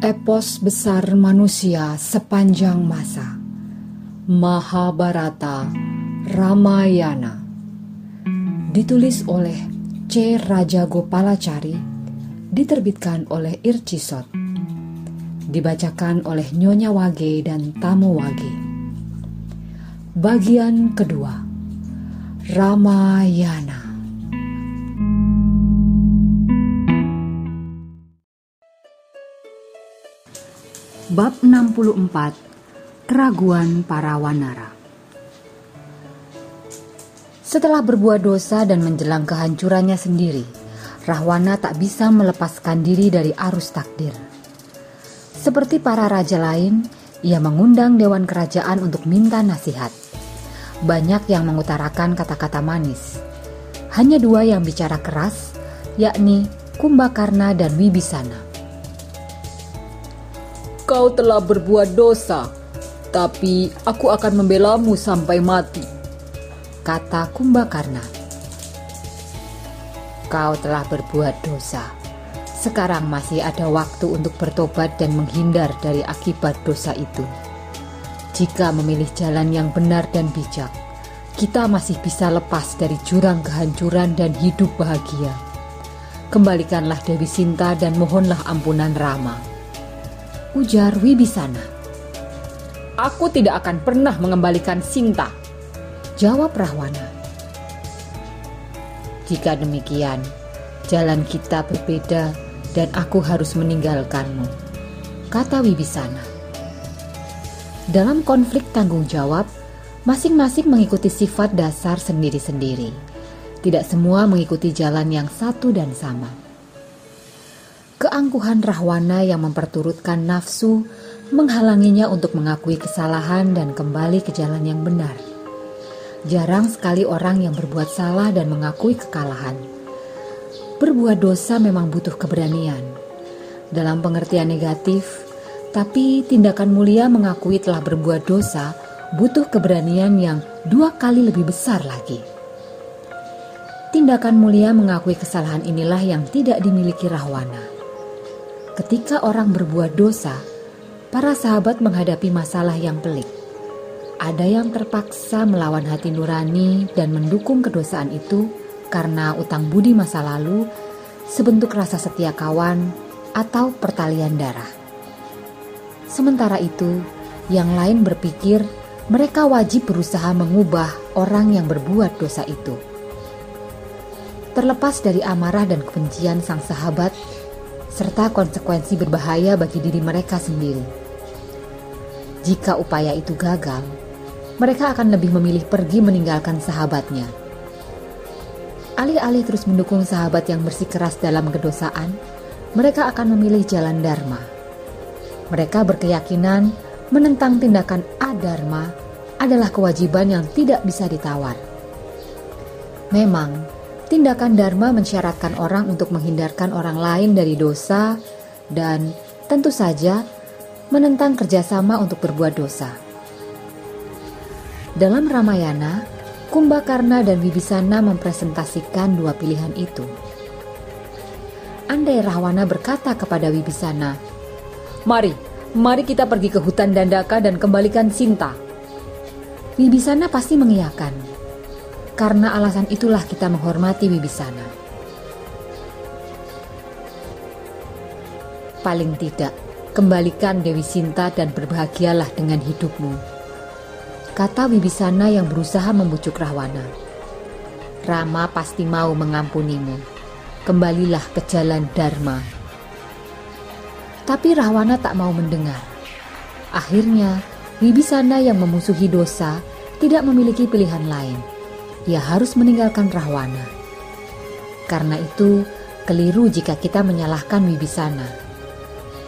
Epos besar manusia sepanjang masa. Mahabharata Ramayana. Ditulis oleh C. Raja Gopalacari Diterbitkan oleh Ircisot Dibacakan oleh Nyonya Wage dan Tamu Wage. Bagian kedua Ramayana Bab 64 Keraguan para wanara Setelah berbuat dosa dan menjelang kehancurannya sendiri, Rahwana tak bisa melepaskan diri dari arus takdir. Seperti para raja lain, ia mengundang dewan kerajaan untuk minta nasihat. Banyak yang mengutarakan kata-kata manis. Hanya dua yang bicara keras, yakni Kumbakarna dan Wibisana kau telah berbuat dosa, tapi aku akan membelamu sampai mati. Kata Kumbakarna. Kau telah berbuat dosa. Sekarang masih ada waktu untuk bertobat dan menghindar dari akibat dosa itu. Jika memilih jalan yang benar dan bijak, kita masih bisa lepas dari jurang kehancuran dan hidup bahagia. Kembalikanlah Dewi Sinta dan mohonlah ampunan Rama ujar Wibisana. Aku tidak akan pernah mengembalikan Sinta, jawab Rahwana. Jika demikian, jalan kita berbeda dan aku harus meninggalkanmu, kata Wibisana. Dalam konflik tanggung jawab, masing-masing mengikuti sifat dasar sendiri-sendiri. Tidak semua mengikuti jalan yang satu dan sama. Keangkuhan Rahwana yang memperturutkan nafsu menghalanginya untuk mengakui kesalahan dan kembali ke jalan yang benar. Jarang sekali orang yang berbuat salah dan mengakui kekalahan. Berbuat dosa memang butuh keberanian. Dalam pengertian negatif, tapi tindakan mulia mengakui telah berbuat dosa butuh keberanian yang dua kali lebih besar lagi. Tindakan mulia mengakui kesalahan inilah yang tidak dimiliki Rahwana. Ketika orang berbuat dosa, para sahabat menghadapi masalah yang pelik. Ada yang terpaksa melawan hati nurani dan mendukung kedosaan itu karena utang budi masa lalu, sebentuk rasa setia kawan, atau pertalian darah. Sementara itu, yang lain berpikir mereka wajib berusaha mengubah orang yang berbuat dosa itu. Terlepas dari amarah dan kebencian sang sahabat, serta konsekuensi berbahaya bagi diri mereka sendiri. Jika upaya itu gagal, mereka akan lebih memilih pergi meninggalkan sahabatnya. Alih-alih terus mendukung sahabat yang bersikeras dalam kedosaan, mereka akan memilih jalan Dharma. Mereka berkeyakinan menentang tindakan adharma adalah kewajiban yang tidak bisa ditawar. Memang, Tindakan Dharma mensyaratkan orang untuk menghindarkan orang lain dari dosa dan tentu saja menentang kerjasama untuk berbuat dosa. Dalam Ramayana, Kumbakarna dan Wibisana mempresentasikan dua pilihan itu. Andai Rahwana berkata kepada Wibisana, Mari, mari kita pergi ke hutan Dandaka dan kembalikan Sinta. Wibisana pasti mengiyakan karena alasan itulah kita menghormati Wibisana. Paling tidak, kembalikan Dewi Sinta dan berbahagialah dengan hidupmu. Kata Wibisana yang berusaha membujuk Rahwana. Rama pasti mau mengampunimu. Kembalilah ke jalan Dharma. Tapi Rahwana tak mau mendengar. Akhirnya, Wibisana yang memusuhi dosa tidak memiliki pilihan lain ia harus meninggalkan Rahwana. Karena itu, keliru jika kita menyalahkan Wibisana.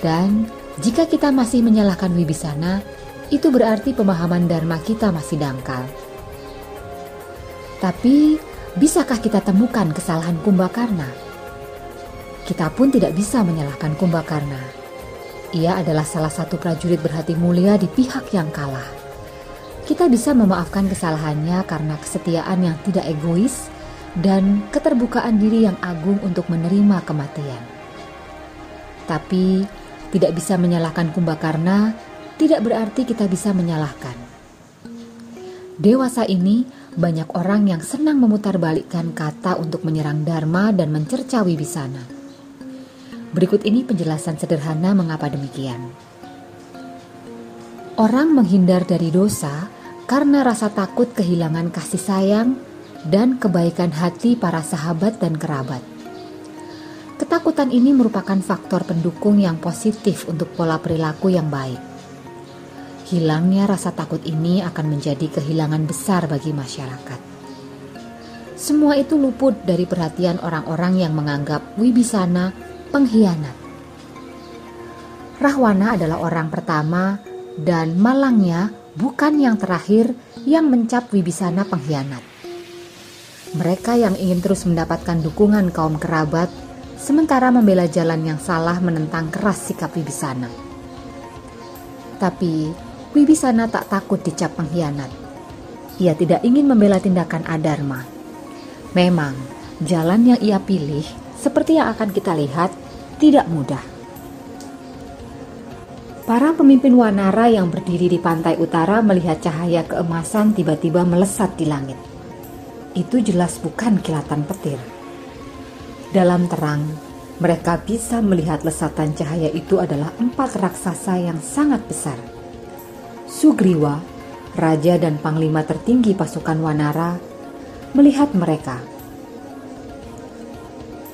Dan jika kita masih menyalahkan Wibisana, itu berarti pemahaman Dharma kita masih dangkal. Tapi, bisakah kita temukan kesalahan Kumbakarna? Kita pun tidak bisa menyalahkan Kumbakarna. Ia adalah salah satu prajurit berhati mulia di pihak yang kalah. Kita bisa memaafkan kesalahannya karena kesetiaan yang tidak egois dan keterbukaan diri yang agung untuk menerima kematian. Tapi tidak bisa menyalahkan Kumbakarna tidak berarti kita bisa menyalahkan. Dewasa ini banyak orang yang senang memutarbalikkan kata untuk menyerang Dharma dan mencerca Wibisana. Berikut ini penjelasan sederhana mengapa demikian. Orang menghindar dari dosa karena rasa takut kehilangan kasih sayang dan kebaikan hati para sahabat dan kerabat. Ketakutan ini merupakan faktor pendukung yang positif untuk pola perilaku yang baik. Hilangnya rasa takut ini akan menjadi kehilangan besar bagi masyarakat. Semua itu luput dari perhatian orang-orang yang menganggap Wibisana pengkhianat. Rahwana adalah orang pertama dan malangnya bukan yang terakhir yang mencap Wibisana pengkhianat. Mereka yang ingin terus mendapatkan dukungan kaum kerabat, sementara membela jalan yang salah menentang keras sikap Wibisana. Tapi Wibisana tak takut dicap pengkhianat. Ia tidak ingin membela tindakan Adharma. Memang, jalan yang ia pilih, seperti yang akan kita lihat, tidak mudah. Para pemimpin Wanara yang berdiri di pantai utara melihat cahaya keemasan tiba-tiba melesat di langit. Itu jelas bukan kilatan petir. Dalam terang, mereka bisa melihat lesatan cahaya itu adalah empat raksasa yang sangat besar. Sugriwa, raja dan panglima tertinggi pasukan Wanara, melihat mereka.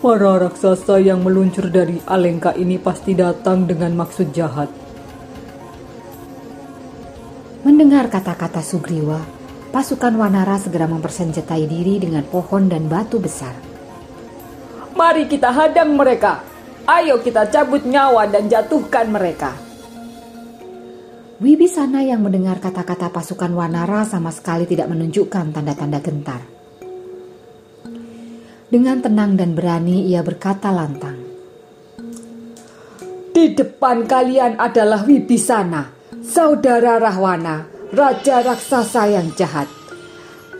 Para raksasa yang meluncur dari Alengka ini pasti datang dengan maksud jahat Mendengar kata-kata Sugriwa, pasukan Wanara segera mempersenjatai diri dengan pohon dan batu besar. Mari kita hadang mereka. Ayo kita cabut nyawa dan jatuhkan mereka. Wibisana yang mendengar kata-kata pasukan Wanara sama sekali tidak menunjukkan tanda-tanda gentar. Dengan tenang dan berani ia berkata lantang. Di depan kalian adalah Wibisana saudara Rahwana, raja raksasa yang jahat.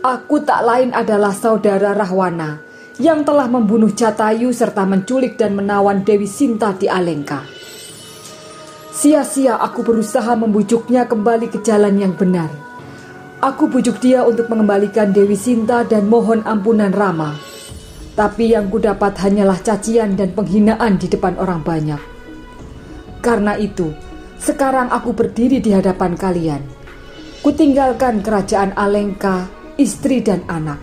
Aku tak lain adalah saudara Rahwana yang telah membunuh Jatayu serta menculik dan menawan Dewi Sinta di Alengka. Sia-sia aku berusaha membujuknya kembali ke jalan yang benar. Aku bujuk dia untuk mengembalikan Dewi Sinta dan mohon ampunan Rama. Tapi yang kudapat hanyalah cacian dan penghinaan di depan orang banyak. Karena itu, sekarang aku berdiri di hadapan kalian. Kutinggalkan kerajaan Alengka, istri dan anak.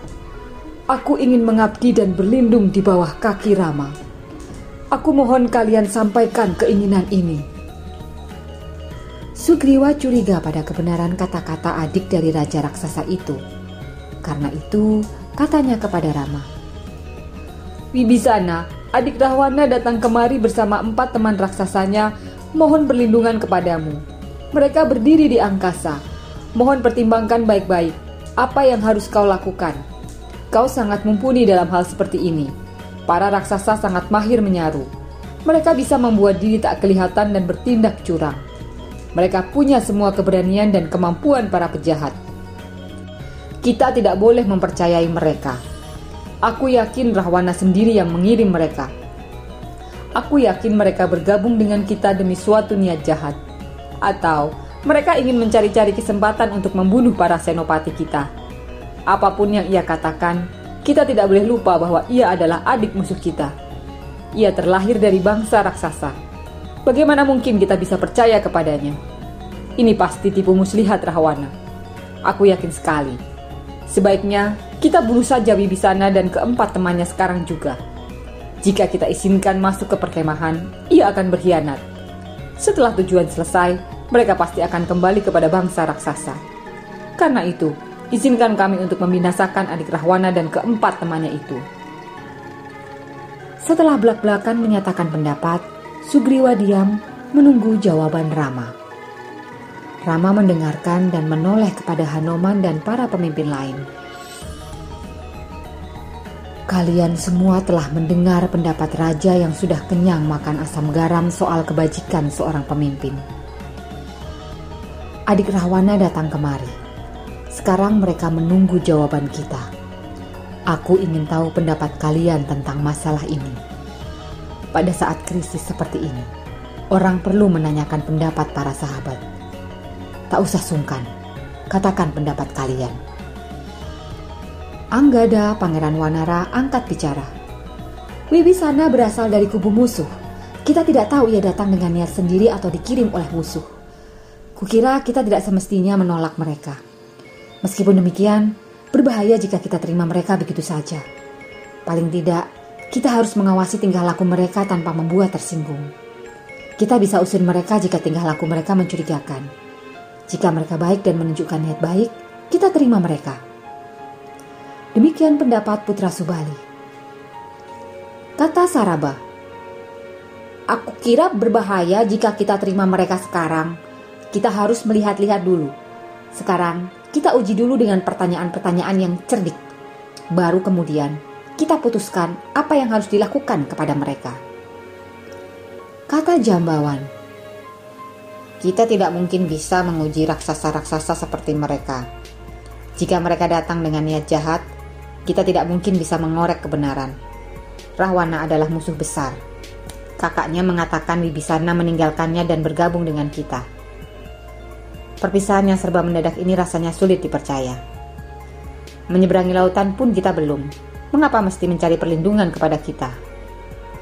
Aku ingin mengabdi dan berlindung di bawah kaki Rama. Aku mohon kalian sampaikan keinginan ini. Sugriwa curiga pada kebenaran kata-kata adik dari raja raksasa itu. Karena itu, katanya kepada Rama, Wibisana, adik Rahwana datang kemari bersama empat teman raksasanya mohon perlindungan kepadamu. Mereka berdiri di angkasa. Mohon pertimbangkan baik-baik apa yang harus kau lakukan. Kau sangat mumpuni dalam hal seperti ini. Para raksasa sangat mahir menyaru. Mereka bisa membuat diri tak kelihatan dan bertindak curang. Mereka punya semua keberanian dan kemampuan para pejahat. Kita tidak boleh mempercayai mereka. Aku yakin Rahwana sendiri yang mengirim mereka. Aku yakin mereka bergabung dengan kita demi suatu niat jahat. Atau mereka ingin mencari-cari kesempatan untuk membunuh para senopati kita. Apa pun yang ia katakan, kita tidak boleh lupa bahwa ia adalah adik musuh kita. Ia terlahir dari bangsa raksasa. Bagaimana mungkin kita bisa percaya kepadanya? Ini pasti tipu muslihat Rahwana. Aku yakin sekali. Sebaiknya kita bunuh saja Wibisana dan keempat temannya sekarang juga. Jika kita izinkan masuk ke perkemahan, ia akan berkhianat. Setelah tujuan selesai, mereka pasti akan kembali kepada bangsa raksasa. Karena itu, izinkan kami untuk membinasakan adik Rahwana dan keempat temannya itu. Setelah belak-belakan menyatakan pendapat, Sugriwa diam menunggu jawaban Rama. Rama mendengarkan dan menoleh kepada Hanoman dan para pemimpin lain. Kalian semua telah mendengar pendapat raja yang sudah kenyang makan asam garam soal kebajikan seorang pemimpin. Adik Rahwana datang kemari. Sekarang mereka menunggu jawaban kita. Aku ingin tahu pendapat kalian tentang masalah ini. Pada saat krisis seperti ini, orang perlu menanyakan pendapat para sahabat. Tak usah sungkan, katakan pendapat kalian. Anggada Pangeran Wanara angkat bicara. Wibisana berasal dari kubu musuh. Kita tidak tahu ia datang dengan niat sendiri atau dikirim oleh musuh. Kukira kita tidak semestinya menolak mereka. Meskipun demikian, berbahaya jika kita terima mereka begitu saja. Paling tidak, kita harus mengawasi tingkah laku mereka tanpa membuat tersinggung. Kita bisa usir mereka jika tingkah laku mereka mencurigakan. Jika mereka baik dan menunjukkan niat baik, kita terima mereka. Demikian pendapat Putra Subali. Kata Saraba, Aku kira berbahaya jika kita terima mereka sekarang. Kita harus melihat-lihat dulu. Sekarang, kita uji dulu dengan pertanyaan-pertanyaan yang cerdik. Baru kemudian, kita putuskan apa yang harus dilakukan kepada mereka. Kata Jambawan, kita tidak mungkin bisa menguji raksasa-raksasa seperti mereka. Jika mereka datang dengan niat jahat, kita tidak mungkin bisa mengorek kebenaran. Rahwana adalah musuh besar. Kakaknya mengatakan Wibisana meninggalkannya dan bergabung dengan kita. Perpisahan yang serba mendadak ini rasanya sulit dipercaya. Menyeberangi lautan pun kita belum, Mengapa mesti mencari perlindungan kepada kita?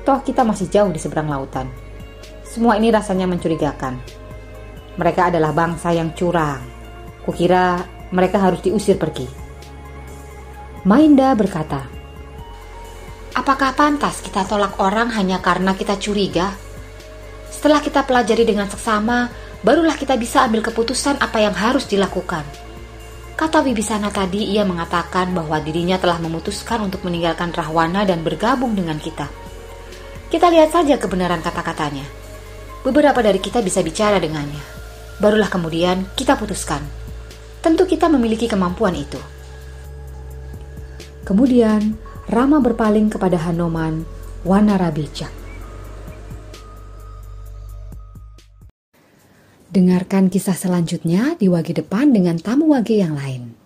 Toh kita masih jauh di seberang lautan. Semua ini rasanya mencurigakan. Mereka adalah bangsa yang curang. Kukira mereka harus diusir pergi. Mainda berkata, Apakah pantas kita tolak orang hanya karena kita curiga? Setelah kita pelajari dengan seksama, barulah kita bisa ambil keputusan apa yang harus dilakukan. Kata Wibisana tadi, ia mengatakan bahwa dirinya telah memutuskan untuk meninggalkan Rahwana dan bergabung dengan kita. Kita lihat saja kebenaran kata-katanya. Beberapa dari kita bisa bicara dengannya. Barulah kemudian kita putuskan. Tentu kita memiliki kemampuan itu. Kemudian Rama berpaling kepada Hanoman, Wanara bijak. Dengarkan kisah selanjutnya di wagi depan dengan tamu wagi yang lain.